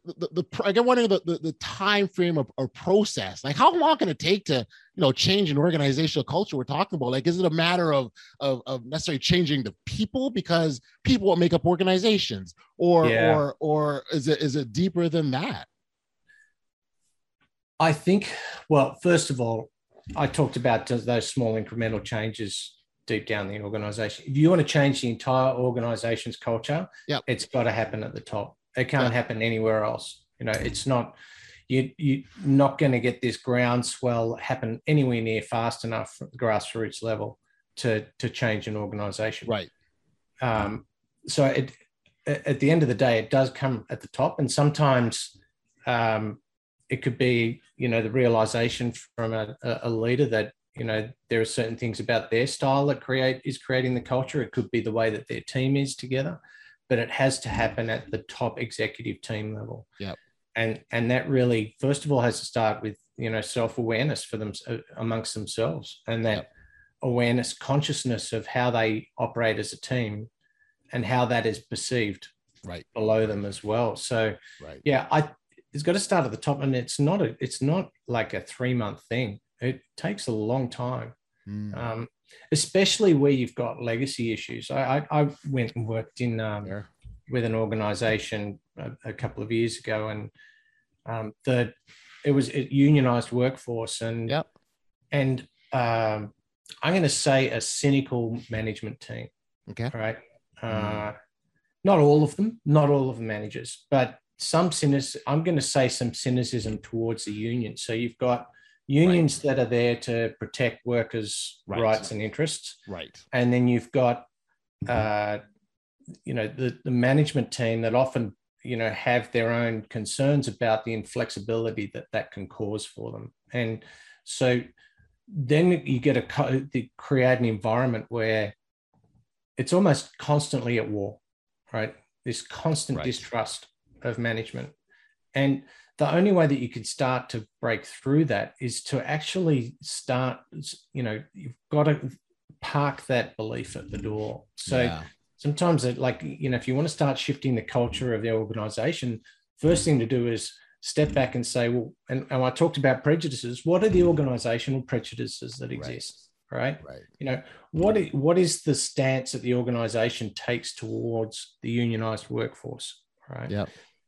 the, the, the I get wondering the, the, the time frame of, or process. Like, how long can it take to, you know, change an organizational culture we're talking about? Like, is it a matter of of, of necessarily changing the people because people will make up organizations, or yeah. or or is it is it deeper than that? I think. Well, first of all, I talked about those small incremental changes deep down the organization. If you want to change the entire organization's culture, yep. it's got to happen at the top. It can't yeah. happen anywhere else. You know, it's not you you're not going to get this groundswell happen anywhere near fast enough at the grassroots level to to change an organization. Right. Um, so it at the end of the day, it does come at the top, and sometimes um, it could be you know the realization from a, a leader that you know there are certain things about their style that create is creating the culture. It could be the way that their team is together but it has to happen at the top executive team level. Yeah. And and that really, first of all, has to start with you know self awareness for them uh, amongst themselves, and that yep. awareness, consciousness of how they operate as a team, and how that is perceived right below them as well. So right. yeah, I it's got to start at the top, and it's not a it's not like a three month thing. It takes a long time. Mm. Um, especially where you've got legacy issues. I, I, I went and worked in um, yeah. with an organization a, a, couple of years ago, and um, the it was a unionized workforce, and yep. and um, I'm going to say a cynical management team. Okay, right. Uh, not all of them, not all of the managers, but some cynicism. I'm going to say some cynicism towards the union. So you've got unions right. that are there to protect workers' right. rights and interests. Right. And then you've got, uh, you know, the, the management team that often, you know, have their own concerns about the inflexibility that that can cause for them. And so then you get a create an environment where it's almost constantly at war, right? This constant right. distrust of management. And the only way that you can start to break through that is to actually start you know you've got to park that belief at the door. So yeah. sometimes it like you know if you want to start shifting the culture of the organization first thing to do is step back and say well and, and i talked about prejudices. What are the organizational prejudices that exist right, right. you know what is, what is the stance that the organization takes towards the unionized workforce right? Yeah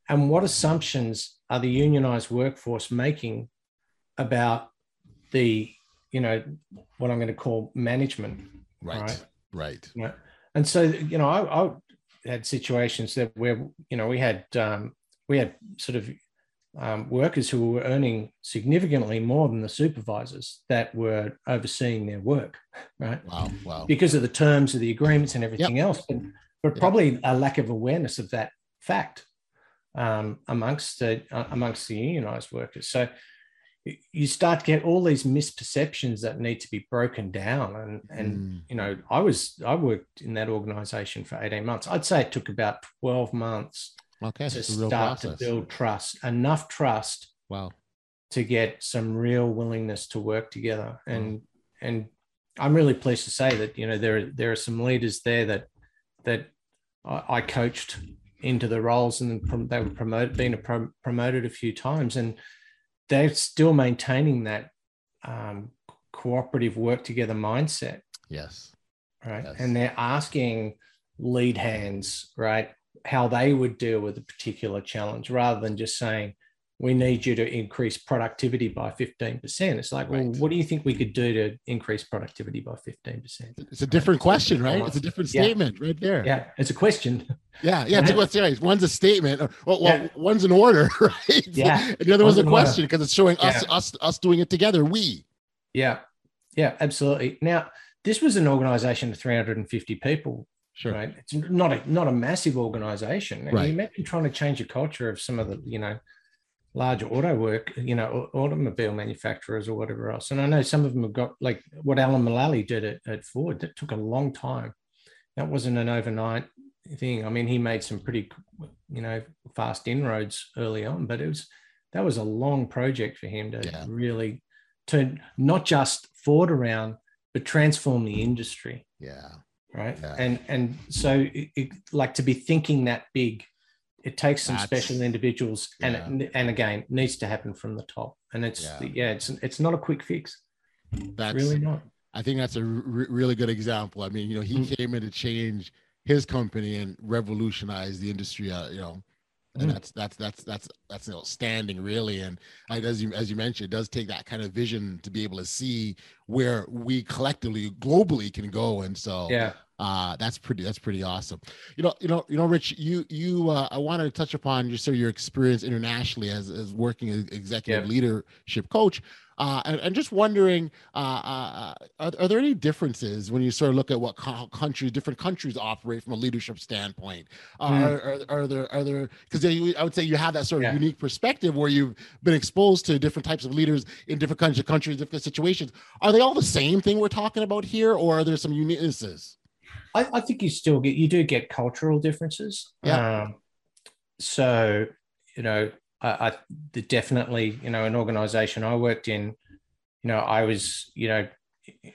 and what assumptions are the unionized workforce making about the you know what I'm going to call management. Right. Right. right. Yeah. And so you know, I, I had situations that where you know we had um, we had sort of um, workers who were earning significantly more than the supervisors that were overseeing their work, right? Wow, wow. Because of the terms of the agreements and everything yep. else, but, but yep. probably a lack of awareness of that fact um, amongst the uh, amongst the unionized workers. So you start to get all these misperceptions that need to be broken down and and mm. you know i was i worked in that organization for 18 months i'd say it took about 12 months Okay, to start to build trust, enough trust. Wow. To get some real willingness to work together, and and I'm really pleased to say that you know there there are some leaders there that that I, I coached into the roles, and they were promoted, been a promoted a few times, and they're still maintaining that um, cooperative work together mindset. Yes. Right, yes. and they're asking lead hands, right? how they would deal with a particular challenge rather than just saying, we need you to increase productivity by 15%. It's like, right. well, what do you think we could do to increase productivity by 15%? It's a different question, right? It's a different statement yeah. right there. Yeah, it's a question. Yeah, yeah. *laughs* One's a statement. Well, yeah. one's an order, *laughs* right? Yeah. And the other one's, one's a question because it's showing us, yeah. us, us doing it together. We. Yeah. Yeah, absolutely. Now, this was an organization of 350 people Sure. Right. It's not a not a massive organization. right. You imagine trying to change the culture of some of the, you know, large auto work, you know, automobile manufacturers or whatever else. And I know some of them have got like what Alan Mulally did at, at Ford. That took a long time. That wasn't an overnight thing. I mean, he made some pretty, you know, fast inroads early on, but it was that was a long project for him to yeah. really turn not just Ford around, but transform the industry. Yeah right yeah. and and so it, it, like to be thinking that big it takes some That's, special individuals yeah. and it, and again needs to happen from the top. And it's yeah, yeah it's it's not a quick fix. That's really not. I think that's a re- really good example. I mean you know he mm. came in to change his company and revolutionize the industry uh, you know. And mm. that's that's that's that's that's outstanding really. And as you as you mentioned it does take that kind of vision to be able to see where we collectively globally can go. And so yeah uh that's pretty that's pretty awesome you know you know you know rich you you uh, i wanted to touch upon just sort of your experience internationally as, as working as executive leadership coach uh, and, and, just wondering, uh, uh, are, are, there any differences when you sort of look at what co- countries, different countries operate from a leadership standpoint? Mm. Are, are, are, there, are there, because I would say you have that sort of yeah. unique perspective where you've been exposed to different types of leaders in different countries, of countries, different situations. Are they all the same thing we're talking about here, or are there some uniquenesses? I, I, think you still get you do get cultural differences. Yeah. Um, so you know, I, I definitely you know an organization I worked in, you know, I was you know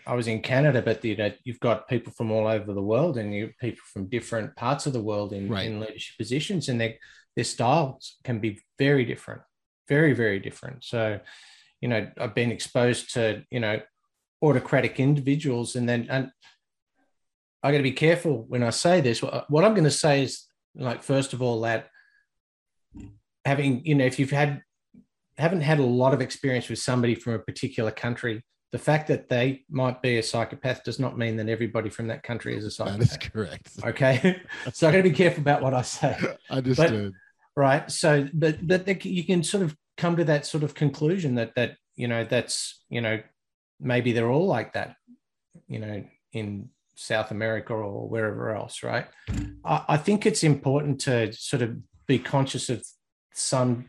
I was in Canada, but you know, you've got people from all over the world and you people from different parts of the world in, right. in leadership positions, and their their styles can be very different, very very different. So, you know, I've been exposed to you know autocratic individuals, and then and I got to be careful when I say this. What I'm going to say is, like, first of all, that having, you know, if you've had, haven't had a lot of experience with somebody from a particular country, the fact that they might be a psychopath does not mean that everybody from that country is a psychopath. That is correct. Okay. *laughs* so I got to be careful about what I say. *laughs* I understood. But, right. So, but, but you can sort of come to that sort of conclusion that, that, you know, that's, you know, maybe they're all like that, you know, in South America or wherever else, right? I, I think it's important to sort of be conscious of some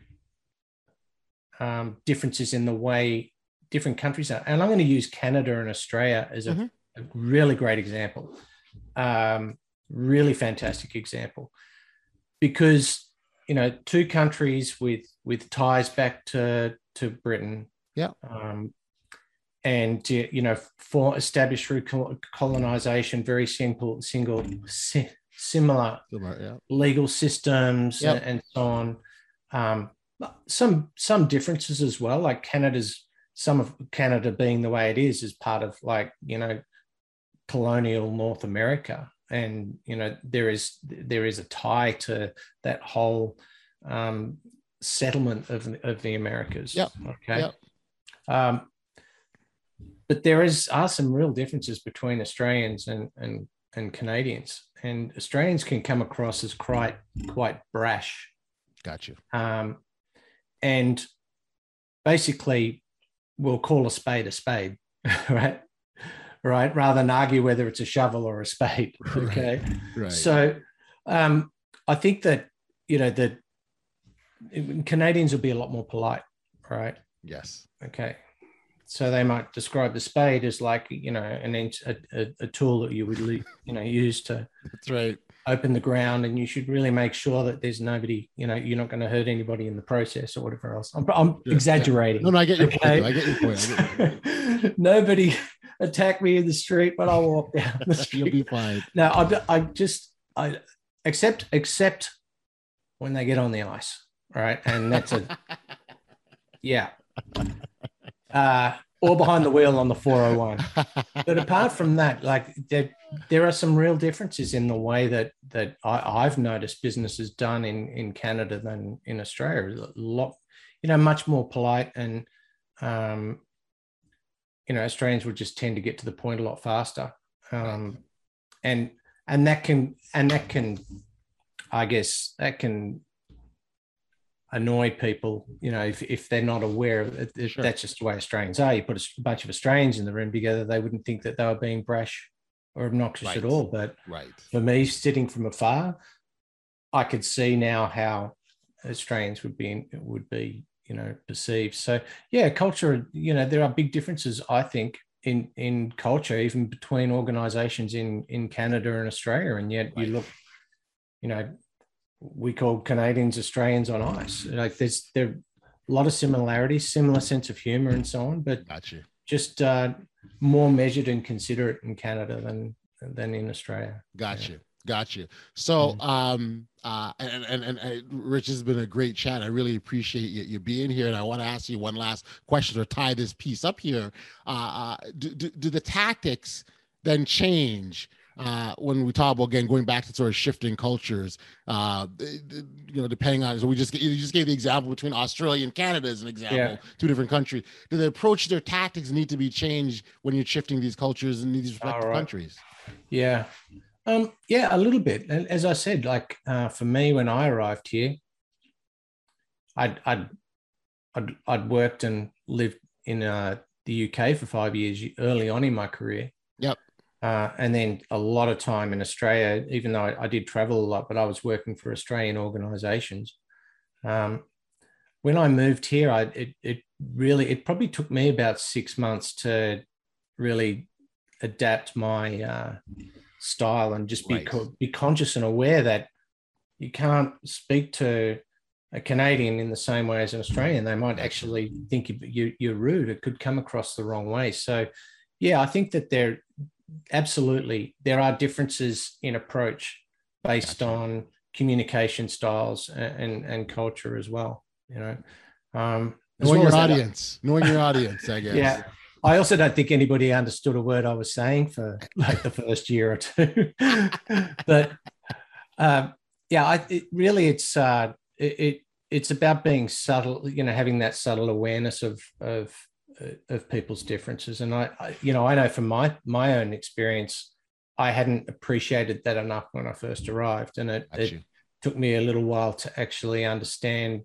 um, differences in the way different countries are. And I'm going to use Canada and Australia as a, mm-hmm. a really great example, um, really fantastic example, because you know two countries with with ties back to to Britain, yeah, um, and you know for established through colonization very simple single si- similar, similar yeah. legal systems yep. and, so on um, some some differences as well like canada's some of canada being the way it is is part of like you know colonial north america and you know there is there is a tie to that whole um, settlement of, of the americas yep. okay yep. Um, but there is are some real differences between Australians and and and Canadians, and Australians can come across as quite quite brash. Gotcha. Um, and basically, we'll call a spade a spade, *laughs* right? Right, rather than argue whether it's a shovel or a spade. *laughs* Okay, Right. right. so um, I think that you know that Canadians will be a lot more polite, right? yes. Okay. So they might describe the spade as like you know an a, a, tool that you would you know use to right. open the ground, and you should really make sure that there's nobody you know you're not going to hurt anybody in the process or whatever else. I'm, I'm Yeah, exaggerating. No, no, I get your Okay. point. I get your point. Get your point. nobody attack me in the street when I walk down the street *laughs* You'll be fine. No, I, I just I except except when they get on the ice, right? And that's a *laughs* yeah. Uh, or behind the wheel on the 401. But apart from that, like there, there are some real differences in the way that that I, I've noticed business is done in in Canada than in Australia. A lot, you know, much more polite and um, you know, Australians would just tend to get to the point a lot faster. Um, and and that can and that can I guess that can annoy people, you know, if, if they're not aware of it. Sure. That's just the way Australians are. You put a bunch of Australians in the room together, they wouldn't think that they were being brash or obnoxious Right. at all. But Right. for me, sitting from afar, I could see now how Australians would be would be, you know, perceived. So yeah, culture, you know, there are big differences, I think, in in culture, even between organizations in in Canada and Australia. And yet Right. you look, you know, we call Canadians Australians on ice. Like there's there are a lot of similarities, similar sense of humor and so on, but Gotcha. just uh, more measured and considerate in Canada than than in Australia. Gotcha. Gotcha. So, Mm. um, uh, and, and, and, and Rich has been a great chat. I really appreciate you, you being here. And I want to ask you one last question to tie this piece up here. Uh, uh, do, do, do the tactics then change? Uh, when we talk about again going back to sort of shifting cultures, uh, you know, depending on so we just you just gave the example between Australia and Canada as an example, Yeah. two different countries. Do the approach, their tactics need to be changed when you're shifting these cultures in these respective right. countries? Yeah. Um, yeah, a little bit. And as I said, like uh, for me, when I arrived here, I'd, I'd, I'd, I'd worked and lived in uh, the UK for five years early on in my career. Yep. Uh, and then a lot of time in Australia, even though I, I did travel a lot, but I was working for Australian organizations. Um, when I moved here, I, it, it really, it probably took me about six months to really adapt my uh, style and just be Right. co- be conscious and aware that you can't speak to a Canadian in the same way as an Australian. They might actually think you, you, you're rude. It could come across the wrong way. So, yeah, I think that there absolutely there are differences in approach based on communication styles and, and and culture as well. You know, um, knowing well your as that, audience, knowing your audience, I *laughs* guess. yeah. I also don't think anybody understood a word I was saying for like the first year or two. *laughs* but um, yeah, I, it, really, it's uh, it, it it's about being subtle. You know, having that subtle awareness of of Uh, of people's differences. And I, I, you know, I know from my my own experience, I hadn't appreciated that enough when I first arrived, and it, it took me a little while to actually understand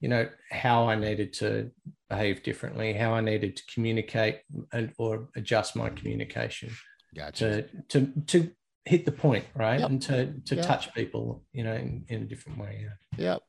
you know how i needed to behave differently how i needed to communicate and or adjust my communication Gotcha. to to to hit the point right Yep. and to to Yeah. touch people you know in, in a different way yeah Yep.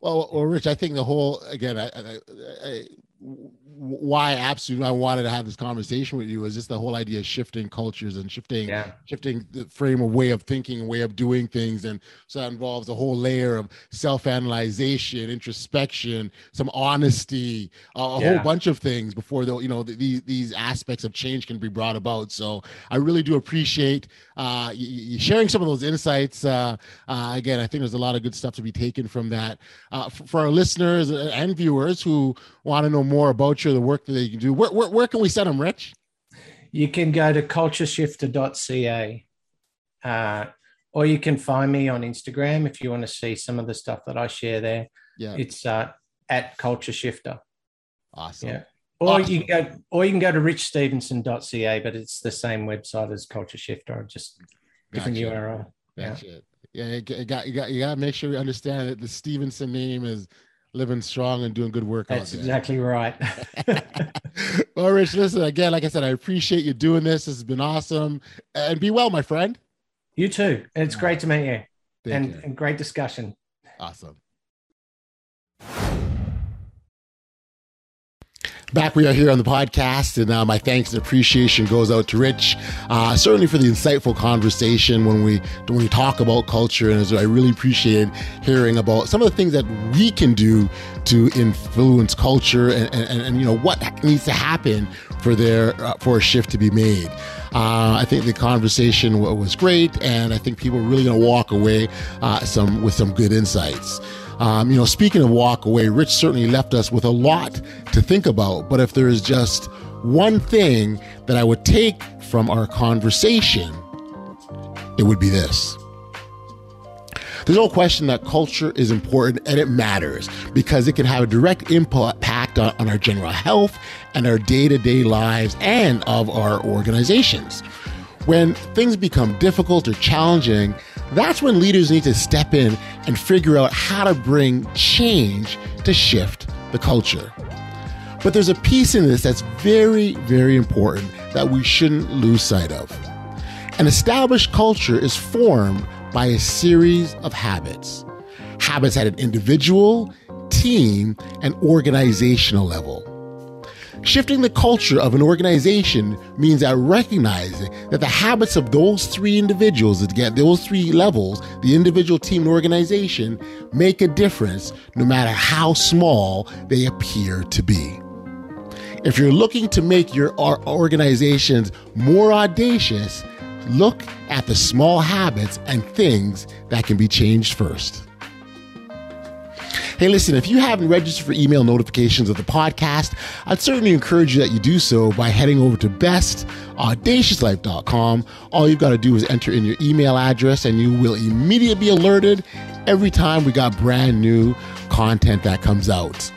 Well, well, Rich, I think the whole again, I, I, I, why absolutely I wanted to have this conversation with you is just the whole idea of shifting cultures and shifting yeah shifting the frame of way of thinking, way of doing things. And so that involves a whole layer of self-analyzation, introspection, some honesty, a, a whole bunch of things before the, you know, the, these, these aspects of change can be brought about. So I really do appreciate uh, you, you sharing some of those insights. Uh, uh, again, I think there's a lot of good stuff to be taken from that. Uh, for, for our listeners and viewers who want to know more about you, the work that they can do, where, where, where can we send them, Rich? you can go to cultureshifter.ca uh, or you can find me on instagram if you want to see some of the stuff that i share there Yeah. it's uh, at culture shifter Awesome. Yeah. Or awesome. you can go, or you can go to richstevenson.ca, but it's the same website as Culture Shifter, just different gotcha. URL. That's yeah. Yeah, you got you got you got to make sure we understand that the Stevenson name is living strong and doing good work. That's exactly right. *laughs* well, Rich, listen again. Like I said, I appreciate you doing this. This has been awesome, and be well, my friend. You too. It's great to meet you, and, you. and great discussion. Awesome. Back we are here on the podcast, and uh, my thanks and appreciation goes out to Rich, uh, certainly for the insightful conversation when we when we talk about culture, and I really appreciate hearing about some of the things that we can do to influence culture, and, and, and you know what needs to happen for there uh, for a shift to be made. Uh, I think the conversation was great, and I think people are really going to walk away uh, some with some good insights. Um, you know, speaking of walk away, Rich certainly left us with a lot to think about. But if there is just one thing that I would take from our conversation, it would be this. There's no question that culture is important and it matters because it can have a direct impact on, on our general health and our day to day lives and of our organizations. When things become difficult or challenging, that's when leaders need to step in and figure out how to bring change to shift the culture. But there's a piece in this that's very, very important that we shouldn't lose sight of. An established culture is formed by a series of habits. Habits at an individual, team, and organizational level. Shifting the culture of an organization means that recognizing that the habits of those three individuals, again, those three levels, the individual, team, and organization, make a difference no matter how small they appear to be. If you're looking to make your organizations more audacious, look at the small habits and things that can be changed first. Hey, listen, if you haven't registered for email notifications of the podcast, I'd certainly encourage you that you do so by heading over to bestaudaciouslife.com. All you've got to do is enter in your email address and you will immediately be alerted every time we got brand new content that comes out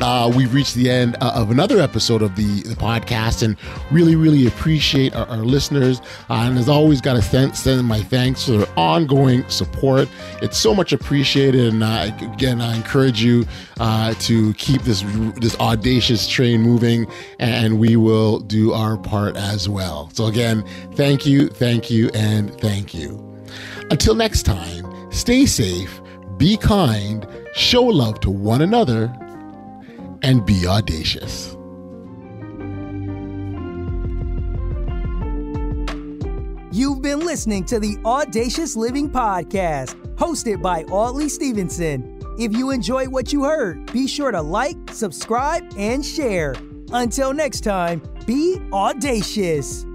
uh, we've reached the end uh, of another episode of the, the podcast and really, really appreciate our, our listeners. Uh, and as always, got to send, send my thanks for their ongoing support. It's so much appreciated. And uh, again, I encourage you uh, to keep this, this audacious train moving, and we will do our part as well. So, again, thank you, thank you, and thank you. Until next time, stay safe, be kind, show love to one another and be audacious. You've been listening to the Audacious Living Podcast, hosted by Audley Stevenson. If you enjoyed what you heard, be sure to like, subscribe, and share. Until next time, be audacious.